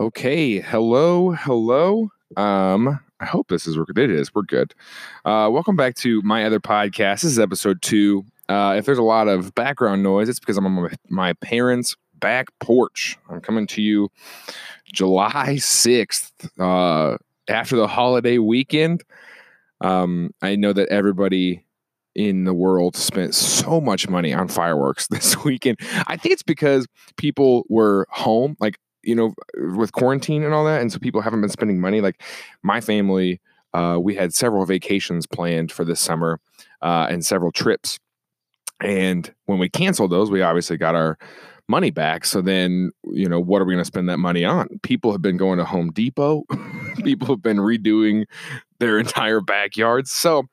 Okay, hello, hello. Um, I hope this is working. It is. We're good. Uh, welcome back to my other podcast. This is episode two. Uh, if there's a lot of background noise, it's because I'm on my, my parents' back porch. I'm coming to you July 6th, uh, after the holiday weekend. Um, I know that everybody in the world spent so much money on fireworks this weekend. I think it's because people were home. Like you know, with quarantine and all that, and so people haven't been spending money. Like my family, uh, we had several vacations planned for this summer uh, and several trips. And when we canceled those, we obviously got our money back. So then, you know, what are we going to spend that money on? People have been going to Home Depot. People have been redoing their entire backyards. So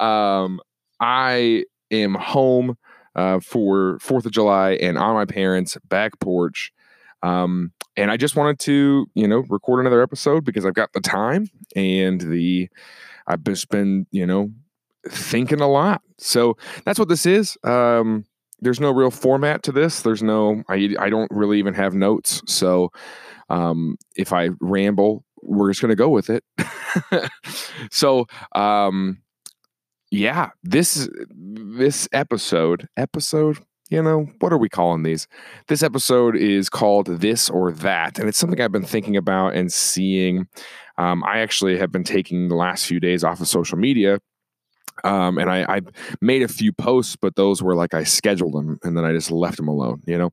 um, I am home uh, for Fourth of July and on my parents' back porch um, and I just wanted to, you know, record another episode because I've got the time and the I've just been, you know, thinking a lot. So that's what this is. Um, there's no real format to this. There's no I I don't really even have notes. So um, if I ramble, we're just going to go with it. so um, yeah, this this episode episode you know, what are we calling these? This episode is called This or That, and it's something I've been thinking about and seeing. Um, I actually have been taking the last few days off of social media. Um, and I, I made a few posts, but those were like I scheduled them and then I just left them alone, you know?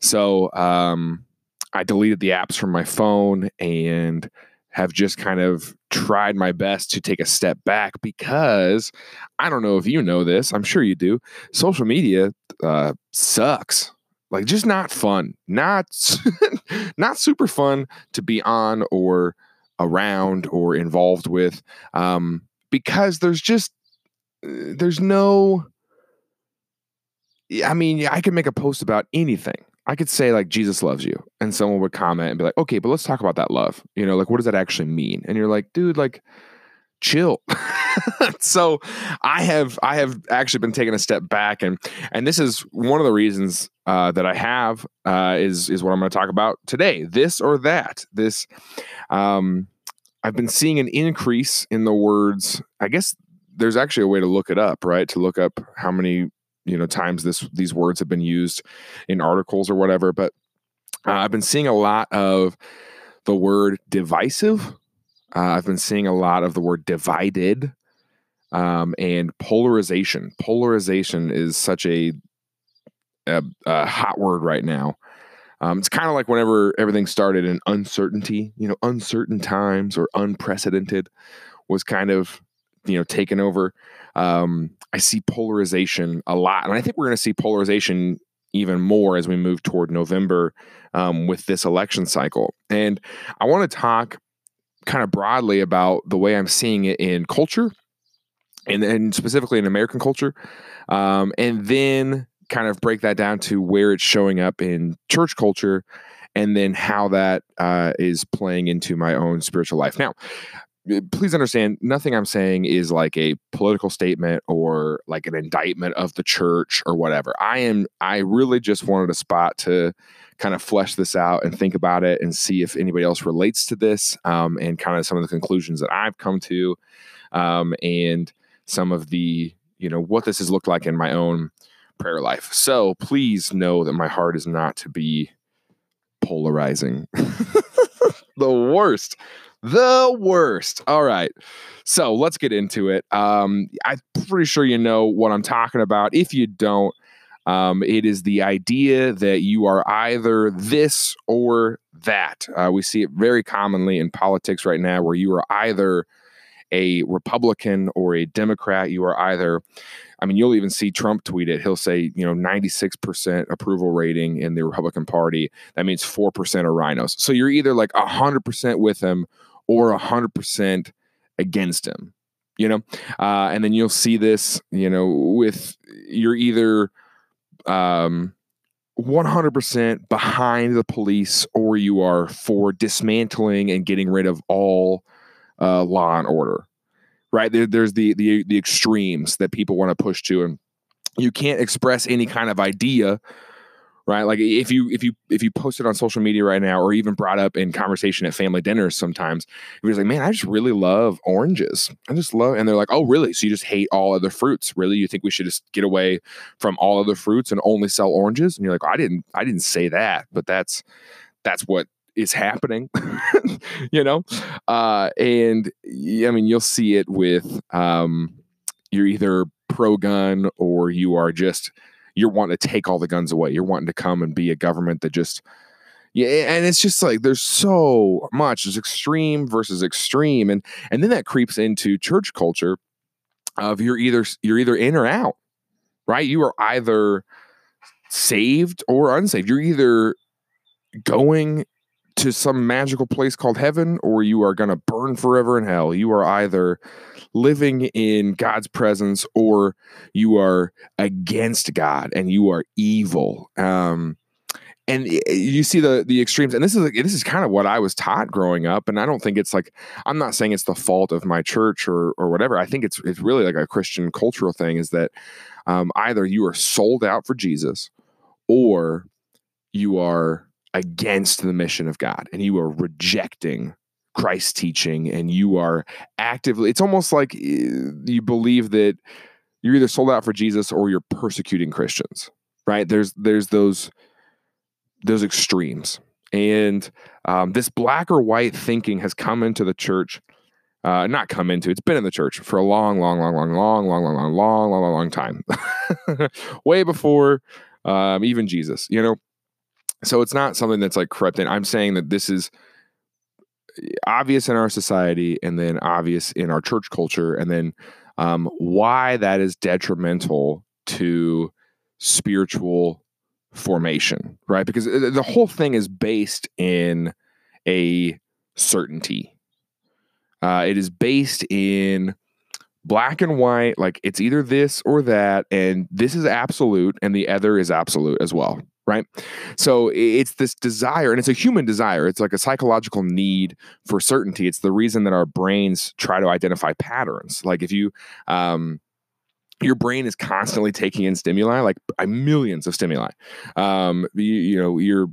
So um, I deleted the apps from my phone and have just kind of tried my best to take a step back because I don't know if you know this. I'm sure you do. Social media uh, sucks. Like just not fun. Not not super fun to be on or around or involved with um, because there's just uh, there's no I mean, I can make a post about anything. I could say like Jesus loves you, and someone would comment and be like, "Okay, but let's talk about that love." You know, like what does that actually mean? And you're like, "Dude, like chill." so, I have I have actually been taking a step back, and and this is one of the reasons uh, that I have uh, is is what I'm going to talk about today. This or that. This, um, I've been seeing an increase in the words. I guess there's actually a way to look it up, right? To look up how many you know times this these words have been used in articles or whatever but uh, i've been seeing a lot of the word divisive. Uh, i've been seeing a lot of the word divided um, and polarization. Polarization is such a, a, a hot word right now. Um, it's kind of like whenever everything started in uncertainty you know uncertain times or unprecedented was kind of you know taken over um, I see polarization a lot, and I think we're going to see polarization even more as we move toward November um, with this election cycle. And I want to talk kind of broadly about the way I'm seeing it in culture, and then specifically in American culture, um, and then kind of break that down to where it's showing up in church culture and then how that uh, is playing into my own spiritual life. Now, please understand nothing i'm saying is like a political statement or like an indictment of the church or whatever. I am i really just wanted a spot to kind of flesh this out and think about it and see if anybody else relates to this um, and kind of some of the conclusions that i've come to um, and some of the you know what this has looked like in my own prayer life. So please know that my heart is not to be polarizing. The worst the worst. All right. So let's get into it. Um, I'm pretty sure you know what I'm talking about. If you don't, um, it is the idea that you are either this or that. Uh, we see it very commonly in politics right now where you are either a Republican or a Democrat. You are either, I mean, you'll even see Trump tweet it. He'll say, you know, 96% approval rating in the Republican Party. That means 4% are RINOs. So you're either like 100% with him or 100% against him you know? Uh, and then you'll see this you know with you're either um, 100% behind the police or you are for dismantling and getting rid of all uh, law and order right? There, there's the, the the extremes that people want to push to and you can't express any kind of idea right? Like if you if you if you post it on social media right now, or even brought up in conversation at family dinners, sometimes you're like, man, I just really love oranges. I just love, and they're like, oh, really? So you just hate all other fruits? Really? You think we should just get away from all other fruits and only sell oranges? And you're like, I didn't, I didn't say that, but that's that's what is happening you know uh and i mean you'll see it with um you're either pro gun or you are just you're wanting to take all the guns away. You're wanting to come and be a government that just yeah, and it's just like there's so much. There's extreme versus extreme, and and then that creeps into church culture of you're either you're either in or out, right? You are either saved or unsaved. You're either going to some magical place called heaven or you are going to burn forever in hell. You are either living in God's presence or you are against God and you are evil. Um, and you see the the extremes and this is this is kind of what I was taught growing up and I don't think it's like I'm not saying it's the fault of my church or or whatever I think it's it's really like a Christian cultural thing is that um, either you are sold out for Jesus or you are against the mission of God and you are rejecting Christ's teaching and you are actively, it's almost like eh, you believe that you're either sold out for Jesus or you're persecuting Christians, right? There's, there's those, those extremes. And um, this black or white thinking has come into the church uh, not come into it's been in the church for a long long long long long long long long long long long time way before um, even jesus you know so it's not something that's like crept in. I'm saying that this is eh, obvious in our society and then obvious in our church culture and then um, why that is detrimental to spiritual formation right? Because eh, the whole thing is based in a certainty. Uh, it is based in black and white like it's either this or that and this is absolute and the other is absolute as well right? So it's this desire, and it's a human desire. It's like a psychological need for certainty. It's the reason that our brains try to identify patterns. Like if you, um, your brain is constantly taking in stimuli, like millions of stimuli. Um, you, you know, your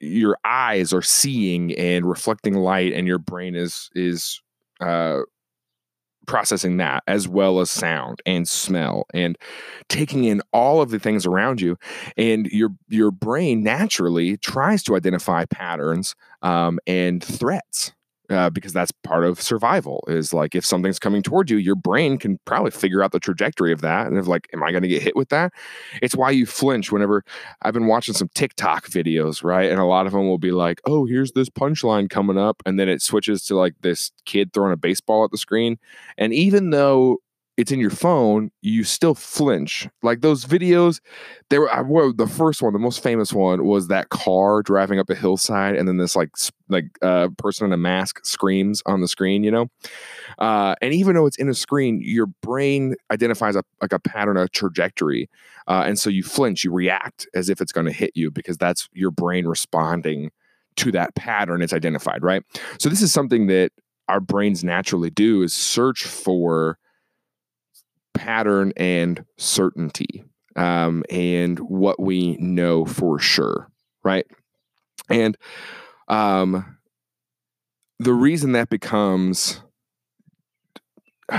your eyes are seeing and reflecting light, and your brain is is uh, processing that as well as sound and smell and taking in all of the things around you and your your brain naturally tries to identify patterns um, and threats uh, because that's part of survival is like if something's coming toward you your brain can probably figure out the trajectory of that and if like am i going to get hit with that? It's why you flinch whenever i've been watching some tiktok videos right and a lot of them will be like oh here's this punchline coming up and then it switches to like this kid throwing a baseball at the screen and even though it's in your phone, you still flinch. Like those videos, they were, the first one, the most famous one was that car driving up a hillside, and then this like like uh, person in a mask screams on the screen, you know. Uh, and even though it's in a screen, your brain identifies a like a pattern, a trajectory, uh, and so you flinch, you react as if it's going to hit you because that's your brain responding to that pattern it's identified, right? So this is something that our brains naturally do is search for pattern and certainty um, and what we know for sure, right? And um, the reason that becomes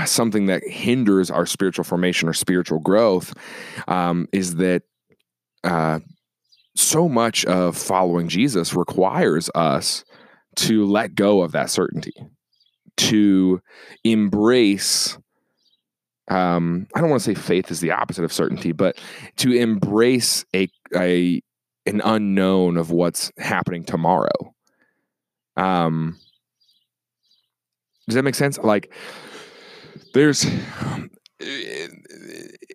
something that hinders our spiritual formation or spiritual growth um, is that uh, so much of following Jesus requires us to let go of that certainty, to embrace um, I don't want to say faith is the opposite of certainty, but to embrace a, a an unknown of what's happening tomorrow. Um, does that make sense? Like, there's it,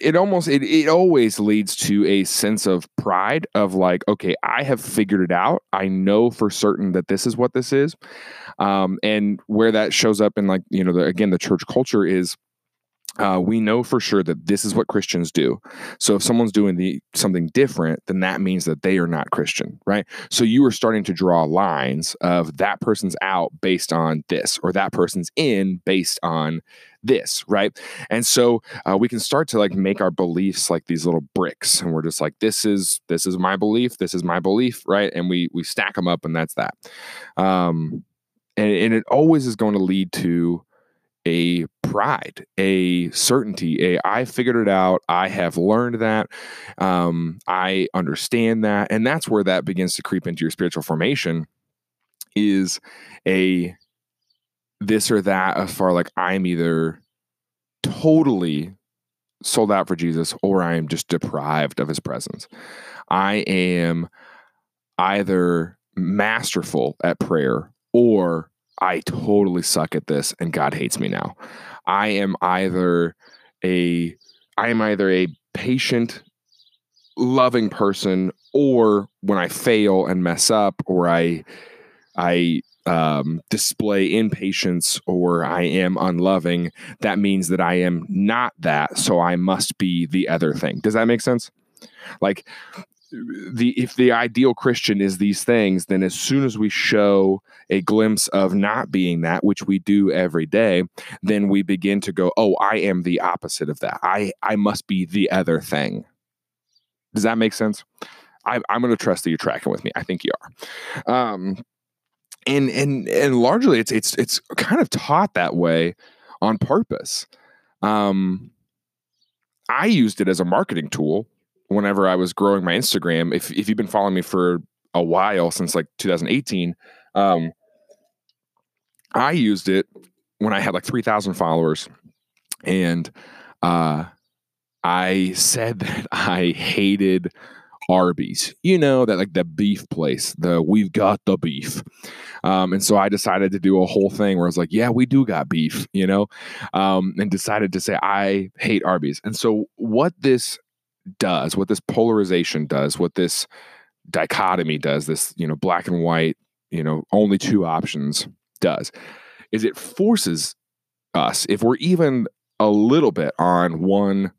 it almost it, it always leads to a sense of pride of like okay i have figured it out i know for certain that this is what this is um, and where that shows up in like you know the, again the church culture is uh, we know for sure that this is what Christians do. So if someone's doing the something different, then that means that they are not Christian, right? So you are starting to draw lines of that person's out based on this, or that person's in based on this, right? And so uh, we can start to like make our beliefs like these little bricks, and we're just like, this is this is my belief, this is my belief, right? And we we stack them up, and that's that. Um, and, and it always is going to lead to a pride, a certainty, a I figured it out, I have learned that, um, I understand that, and that's where that begins to creep into your spiritual formation. Is a this or that as far like I'm either totally sold out for Jesus or I am just deprived of his presence. I am either masterful at prayer or I totally suck at this and God hates me now. I am either a I am either a patient loving person or when I fail and mess up or I I um, display impatience or I am unloving, that means that I am not that. So I must be the other thing. Does that make sense? Like the if the ideal Christian is these things, then as soon as we show a glimpse of not being that, which we do every day, then we begin to go, "Oh, I am the opposite of that. I I must be the other thing." Does that make sense? I, am going to trust that you're tracking with me. I think you are. Um, and and and largely, it's it's it's kind of taught that way on purpose. Um, I used it as a marketing tool whenever I was growing my Instagram, if if you've been following me for a while since like 2018, um, I used it when I had like 3,000 followers, and uh, I said that I hated Arby's. You know that like the beef place, the we've got the beef. Um, and so I decided to do a whole thing where I was like, yeah, we do got beef, you know, um, and decided to say I hate Arby's. And so what this does, what this polarization does, what this dichotomy does, this, you know, black and white, you know, only two options does, is it forces us, if we're even a little bit on one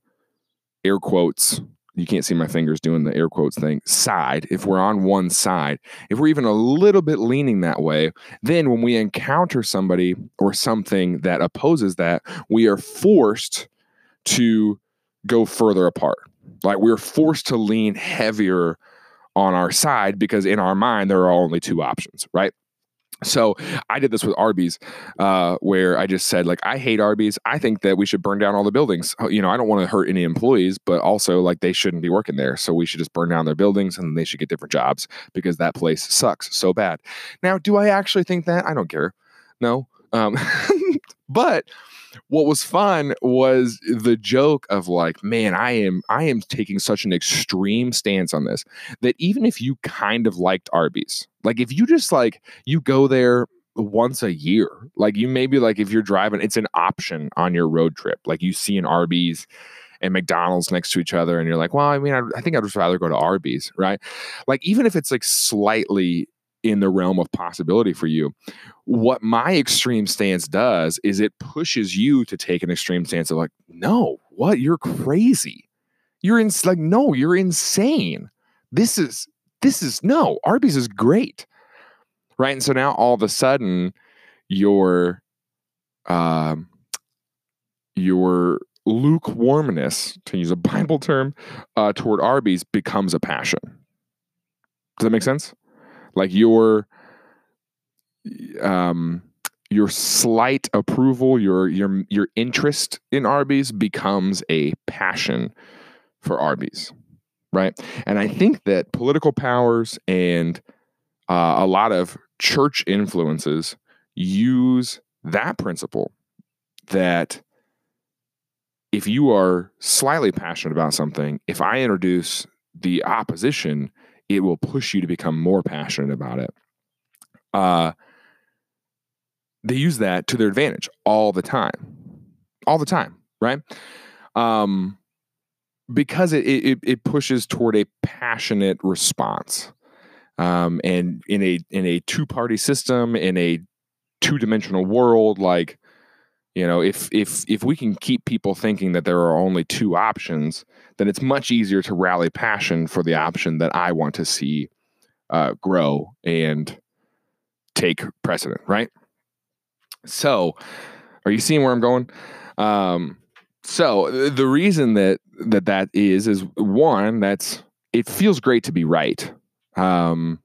air quotes, you can't see my fingers doing the air quotes thing, side, if we're on one side, if we're even a little bit leaning that way, then when we encounter somebody or something that opposes that, we are forced to go further apart. Like we're forced to lean heavier on our side because in our mind there are only two options, right? So I did this with Arby's, uh, where I just said like I hate Arby's. I think that we should burn down all the buildings. You know, I don't want to hurt any employees, but also like they shouldn't be working there. So we should just burn down their buildings and they should get different jobs because that place sucks so bad. Now, do I actually think that? I don't care. No. Um, but what was fun was the joke of like, man, I am I am taking such an extreme stance on this that even if you kind of liked Arby's, like if you just like you go there once a year, like you maybe like if you're driving, it's an option on your road trip. Like you see an Arby's and McDonald's next to each other, and you're like, well, I mean, I, I think I'd just rather go to Arby's, right? Like even if it's like slightly in the realm of possibility for you. What my extreme stance does is it pushes you to take an extreme stance of like, no, what? You're crazy. You're in like, no, you're insane. This is this is no, Arby's is great. Right. And so now all of a sudden your um your lukewarmness, to use a Bible term, uh, toward Arby's becomes a passion. Does that make sense? Like your um your slight approval, your your your interest in Arby's becomes a passion for Arby's, right? And I think that political powers and uh, a lot of church influences use that principle that if you are slightly passionate about something, if I introduce the opposition, it will push you to become more passionate about it. Uh, they use that to their advantage all the time, all the time, right? Um, because it, it it pushes toward a passionate response. Um, and in a in a two party system, in a two dimensional world, like You know, if if if we can keep people thinking that there are only two options, then it's much easier to rally passion for the option that I want to see uh, grow and take precedent, right? So, are you seeing where I'm going? Um, so the reason that that that is is one that's it feels great to be right. Um,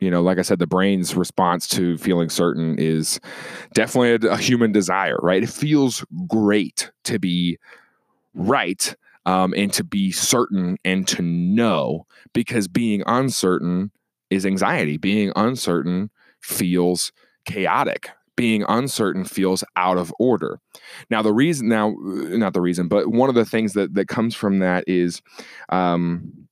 you know, like I said, the brain's response to feeling certain is definitely a, a human desire, right? It feels great to be right um, and to be certain and to know because being uncertain is anxiety. Being uncertain feels chaotic. Being uncertain feels out of order. Now, the reason, now, uh, not the reason, but one of the things that that comes from that is, um,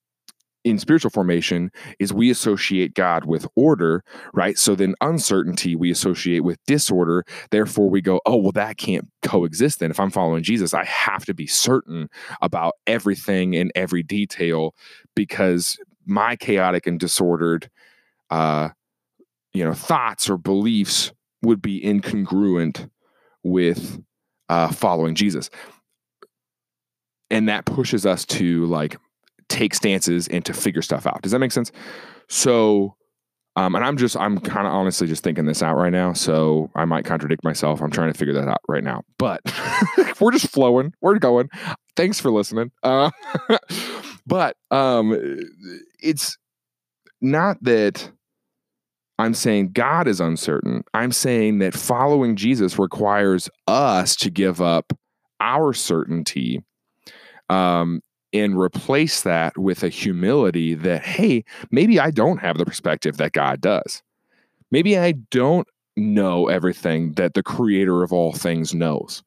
in spiritual formation is we associate God with order, right? So then uncertainty we associate with disorder. Therefore, we go, oh, well, that can't coexist. Then if I'm following Jesus, I have to be certain about everything in every detail because my chaotic and disordered, uh, you know, thoughts or beliefs would be incongruent with uh, following Jesus. And that pushes us to like take stances and to figure stuff out. Does that make sense? So, um, and I'm just, I'm kind of honestly just thinking this out right now. So I might contradict myself. I'm trying to figure that out right now. But we're just flowing. We're going. Thanks for listening. Uh, but um, it's not that I'm saying God is uncertain. I'm saying that following Jesus requires us to give up our certainty um, and replace that with a humility that, hey, maybe I don't have the perspective that God does. Maybe I don't know everything that the creator of all things knows.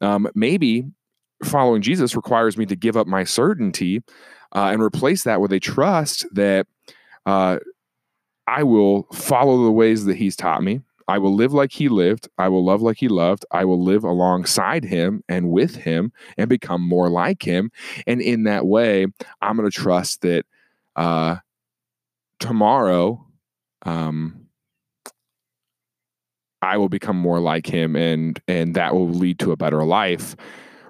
Um, maybe following Jesus requires me to give up my certainty uh, and replace that with a trust that uh, I will follow the ways that he's taught me. I will live like he lived. I will love like he loved. I will live alongside him and with him and become more like him. And in that way, I'm going to trust that uh, tomorrow, um, I will become more like him, and and that will lead to a better life,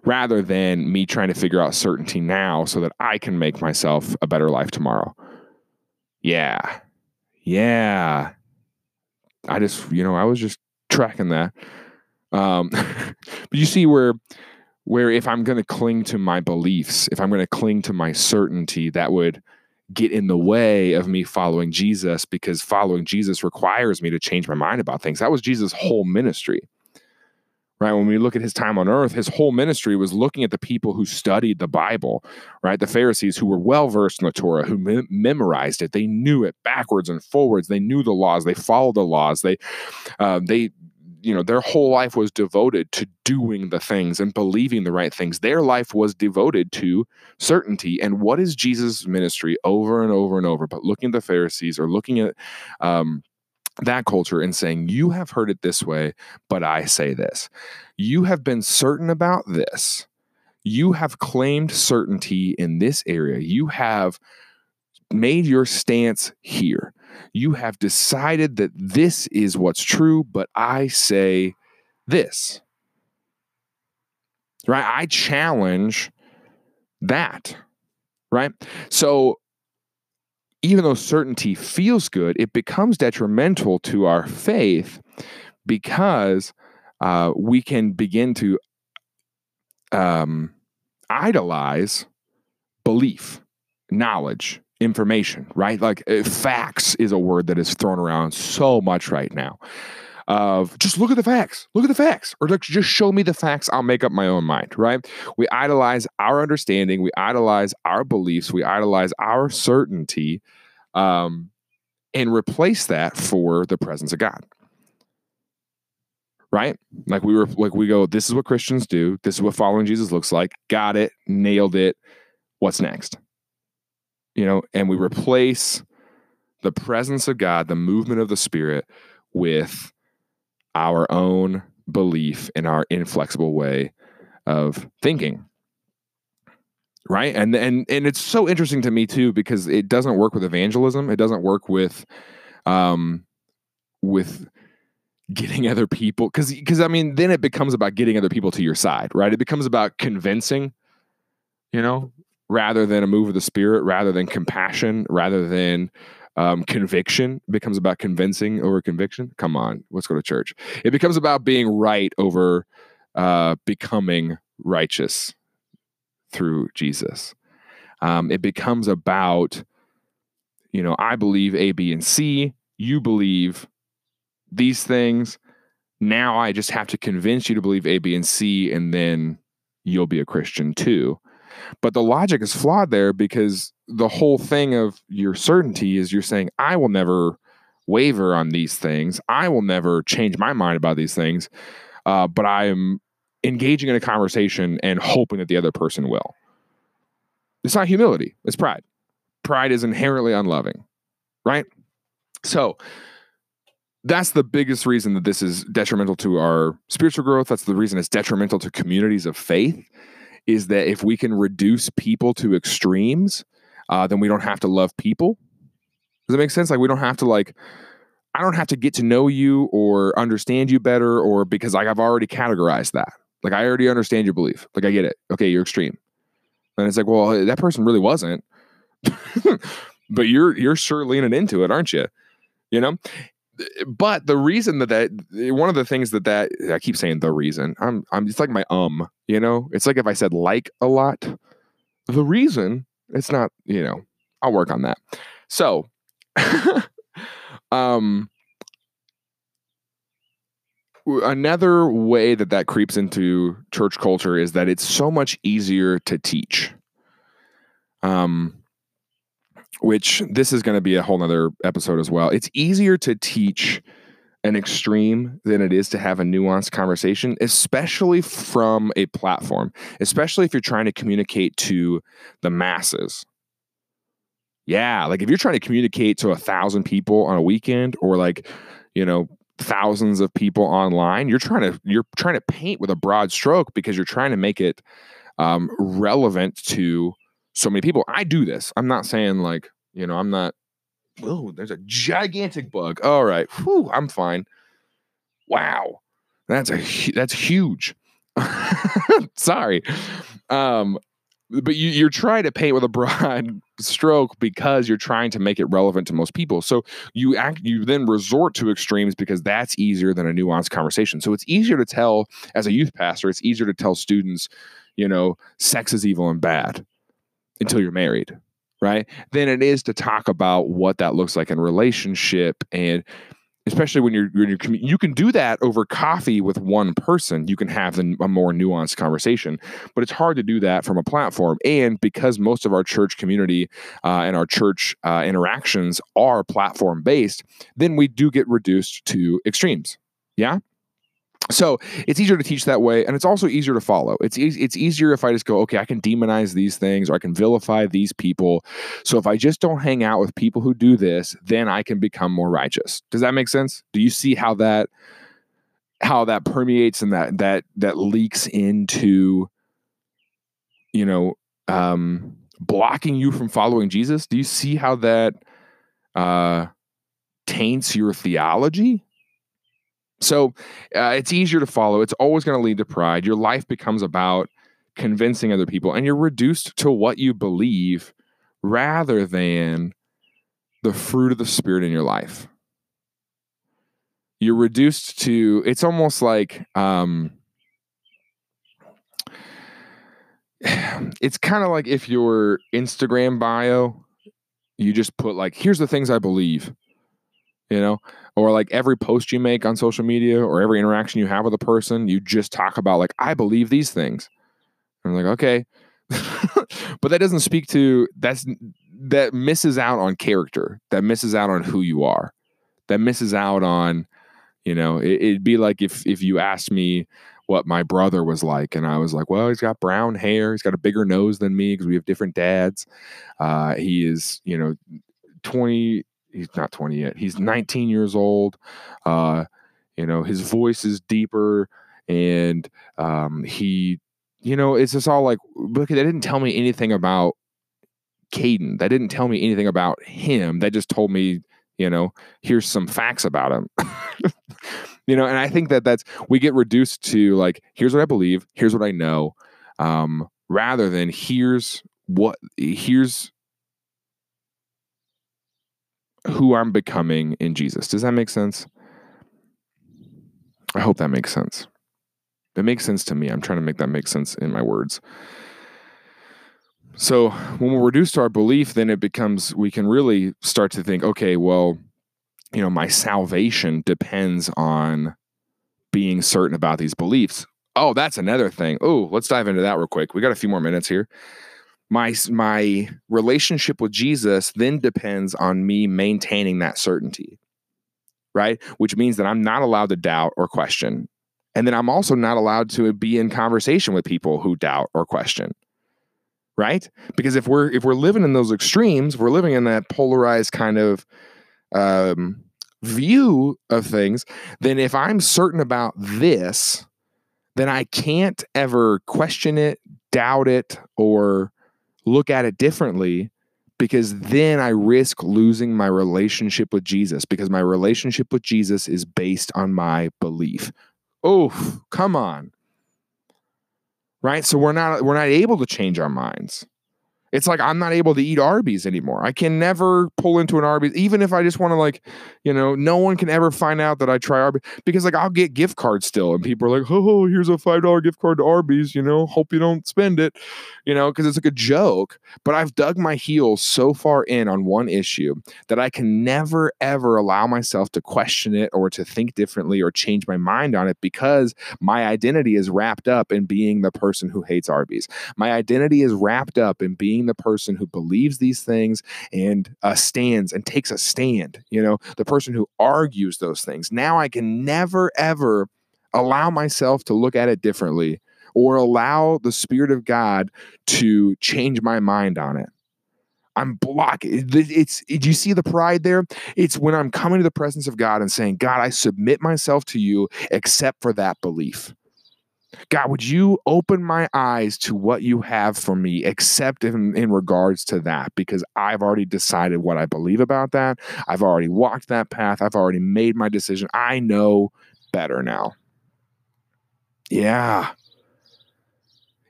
rather than me trying to figure out certainty now so that I can make myself a better life tomorrow. Yeah, yeah, I just, you know, I was just tracking that. Um, but you see where where if I'm going to cling to my beliefs, if I'm going to cling to my certainty, that would get in the way of me following Jesus because following Jesus requires me to change my mind about things. That was Jesus' whole ministry right? When we look at his time on earth, his whole ministry was looking at the people who studied the Bible, right? The Pharisees who were well versed in the Torah, who me- memorized it, they knew it backwards and forwards. They knew the laws, they followed the laws, they, uh, they, you know, their whole life was devoted to doing the things and believing the right things. Their life was devoted to certainty. And what is Jesus' ministry over and over and over? But looking at the Pharisees or looking at, um, that culture and saying, You have heard it this way, but I say this. You have been certain about this. You have claimed certainty in this area. You have made your stance here. You have decided that this is what's true, but I say this. Right? I challenge that. Right? So even though certainty feels good, it becomes detrimental to our faith because uh, we can begin to um, idolize belief, knowledge, information, right? Like uh, facts is a word that is thrown around so much right now. Of just look at the facts, look at the facts, or just show me the facts. I'll make up my own mind, right? We idolize our understanding, we idolize our beliefs, we idolize our certainty, um, and replace that for the presence of God right? Like we were like we go, this is what Christians do. This is what following Jesus looks like. Got it, nailed it. What's next? You know, and we replace the presence of God, the movement of the Spirit with our own belief in our inflexible way of thinking. Right? And and and it's so interesting to me too because it doesn't work with evangelism. It doesn't work with um with getting other people because because I mean then it becomes about getting other people to your side, right? It becomes about convincing, you know, rather than a move of the spirit, rather than compassion, rather than um, conviction. Becomes about convincing over conviction. Come on, let's go to church. It becomes about being right over uh, becoming righteous through Jesus. Um, it becomes about, you know, I believe A, B, and C. You believe these things. Now I just have to convince you to believe A, B, and C, and then you'll be a Christian too. But the logic is flawed there because the whole thing of your certainty is you're saying, I will never waver on these things. I will never change my mind about these things. Uh, but I am engaging in a conversation and hoping that the other person will. It's not humility, it's pride. Pride is inherently unloving, right? So, that's the biggest reason that this is detrimental to our spiritual growth. That's the reason it's detrimental to communities of faith. Is that if we can reduce people to extremes, uh, then we don't have to love people. Does that make sense? Like we don't have to like, I don't have to get to know you or understand you better, or because like I've already categorized that. Like I already understand your belief. Like I get it. Okay, you're extreme. And it's like, well, that person really wasn't. but you're you're sure leaning into it, aren't you? You know? But the reason that that one of the things that that I keep saying the reason I'm I'm it's like my um, you know, it's like if I said like a lot, the reason it's not, you know, I'll work on that. So, um, another way that that creeps into church culture is that it's so much easier to teach. Um, which this is going to be a whole nother episode as well. It's easier to teach an extreme than it is to have a nuanced conversation, especially from a platform, especially if you're trying to communicate to the masses. Yeah, like if you're trying to communicate to a thousand people on a weekend or like, you know, thousands of people online you're trying to you're trying to paint with a broad stroke because you're trying to make it um, relevant to so many people. I do this. I'm not saying like you know i'm not oh there's a gigantic bug. All right. Whew, i'm fine. Wow. That's a that's huge. Sorry. Um but you, you're trying to paint with a broad stroke because you're trying to make it relevant to most people. So you act, you then resort to extremes because that's easier than a nuanced conversation. So it's easier to tell as a youth pastor, it's easier to tell students, you know, sex is evil and bad until you're married, right? Than it is to talk about what that looks like in relationship and especially when you're, when you're you can do that over coffee with one person. You can have a more nuanced conversation but it's hard to do that from a platform. And because most of our church community uh, and our church uh, interactions are platform based then we do get reduced to extremes. Yeah so it's easier to teach that way, and it's also easier to follow. It's e- it's easier if I just go, okay, I can demonize these things or I can vilify these people. So if I just don't hang out with people who do this, then I can become more righteous. Does that make sense? Do you see how that how that permeates and that that that leaks into you know um blocking you from following Jesus? Do you see how that uh taints your theology? So uh, it's easier to follow. It's always going to lead to pride. Your life becomes about convincing other people, and you're reduced to what you believe rather than the fruit of the Spirit in your life. You're reduced to, it's almost like, um, it's kind of like if your Instagram bio, you just put like, here's the things I believe, you know, or like every post you make on social media or every interaction you have with a person, you just talk about like, I believe these things. And I'm like, okay. but that doesn't speak to that's that misses out on character. That misses out on who you are. That misses out on, you know, it, it'd be like if if you asked me what my brother was like, and I was like, well, he's got brown hair, he's got a bigger nose than me because we have different dads. Uh, he is, you know, 20 he's not 20 yet. He's 19 years old. Uh, you know, his voice is deeper and um, he, you know, it's just all like, look, that didn't tell me anything about Caden. That didn't tell me anything about him. That just told me, you know, here's some facts about him. you know, and I think that that's we get reduced to like, here's what I believe, here's what I know, um, rather than here's what here's who I'm becoming in Jesus. Does that make sense? I hope that makes sense. It makes sense to me. I'm trying to make that make sense in my words. So when we're reduced to our belief, then it becomes, we can really start to think, okay, well, you know, my salvation depends on being certain about these beliefs. Oh, that's another thing. Oh, let's dive into that real quick. We got a few more minutes here. My my relationship with Jesus then depends on me maintaining that certainty. Right? Which means that I'm not allowed to doubt or question. And then I'm also not allowed to be in conversation with people who doubt or question right? Because if we're if we're living in those extremes, we're living in that polarized kind of um, view of things. Then if I'm certain about this, then I can't ever question it, doubt it, or look at it differently because then I risk losing my relationship with Jesus because my relationship with Jesus is based on my belief. Oh, come on right? So we're not we're not able to change our minds. It's like I'm not able to eat Arby's anymore. I can never pull into an Arby's, even if I just want to, like, you know, no one can ever find out that I try Arby's because, like, I'll get gift cards still, and people are like, oh, oh, here's a five dollar gift card to Arby's. You know, hope you don't spend it, you know, because it's like a joke. But I've dug my heels so far in on one issue that I can never ever allow myself to question it or to think differently or change my mind on it because my identity is wrapped up in being the person who hates Arby's. My identity is wrapped up in being being the person who believes these things and uh, stands and takes a stand, you know, the person who argues those things. Now I can never, ever allow myself to look at it differently or allow the Spirit of God to change my mind on it. I'm blocking. It's, do you see the pride there? It's when I'm coming to the presence of God and saying, God, I submit myself to you except for that belief. God, would you open my eyes to what you have for me, except in, in regards to that? Because I've already decided what I believe about that. I've already walked that path. I've already made my decision. I know better now. Yeah.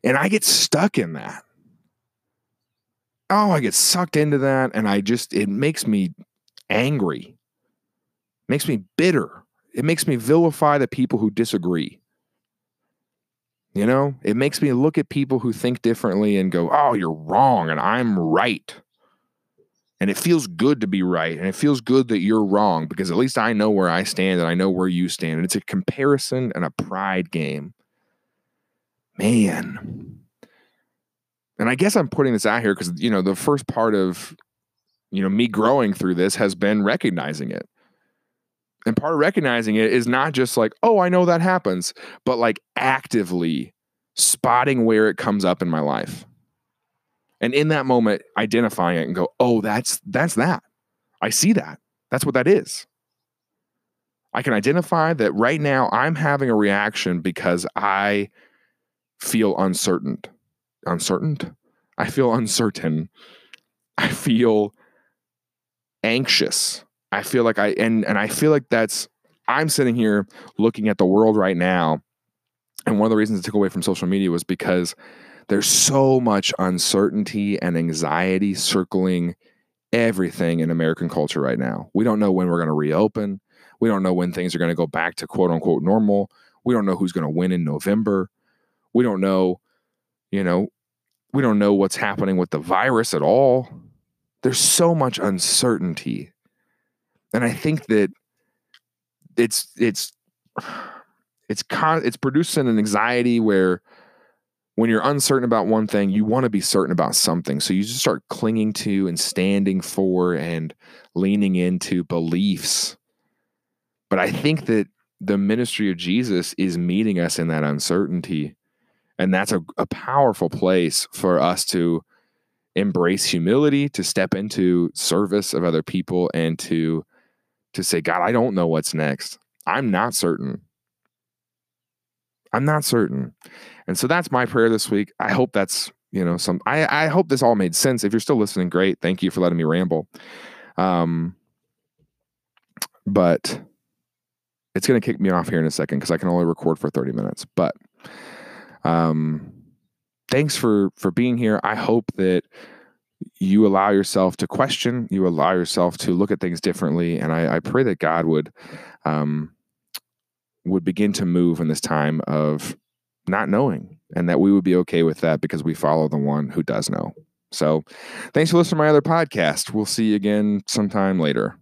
And I get stuck in that. Oh, I get sucked into that. And I just, it makes me angry, makes me bitter. It makes me vilify the people who disagree. You know, it makes me look at people who think differently and go, oh, you're wrong and I'm right. And it feels good to be right. And it feels good that you're wrong because at least I know where I stand and I know where you stand. And it's a comparison and a pride game. Man. And I guess I'm putting this out here because, you know, the first part of, you know, me growing through this has been recognizing it. And part of recognizing it is not just like, oh, I know that happens, but like actively spotting where it comes up in my life. And in that moment, identifying it and go, oh, that's that's that. I see that. That's what that is. I can identify that right now I'm having a reaction because I feel uncertain. Uncertain? I feel uncertain. I feel anxious. I feel like I and and I feel like that's I'm sitting here looking at the world right now, and one of the reasons I took away from social media was because there's so much uncertainty and anxiety circling everything in American culture right now. We don't know when we're going to reopen. We don't know when things are going to go back to quote unquote normal. We don't know who's going to win in November. We don't know, you know, we don't know what's happening with the virus at all. There's so much uncertainty and I think that it's it's it's con- it's producing an anxiety where when you're uncertain about one thing, you want to be certain about something. So you just start clinging to and standing for and leaning into beliefs. But I think that the ministry of Jesus is meeting us in that uncertainty. And that's a, a powerful place for us to embrace humility, to step into service of other people, and to to say, God, I don't know what's next. I'm not certain. I'm not certain. And so that's my prayer this week. I hope that's, you know, some I, I hope this all made sense. If you're still listening, great. Thank you for letting me ramble. Um but it's going to kick me off here in a second because I can only record for 30 minutes. But um, thanks for for being here. I hope that you allow yourself to question, you allow yourself to look at things differently, and I, I pray that God would um, would begin to move in this time of not knowing, and that we would be okay with that because we follow the one who does know. So, thanks for listening to my other podcast. We'll see you again sometime later.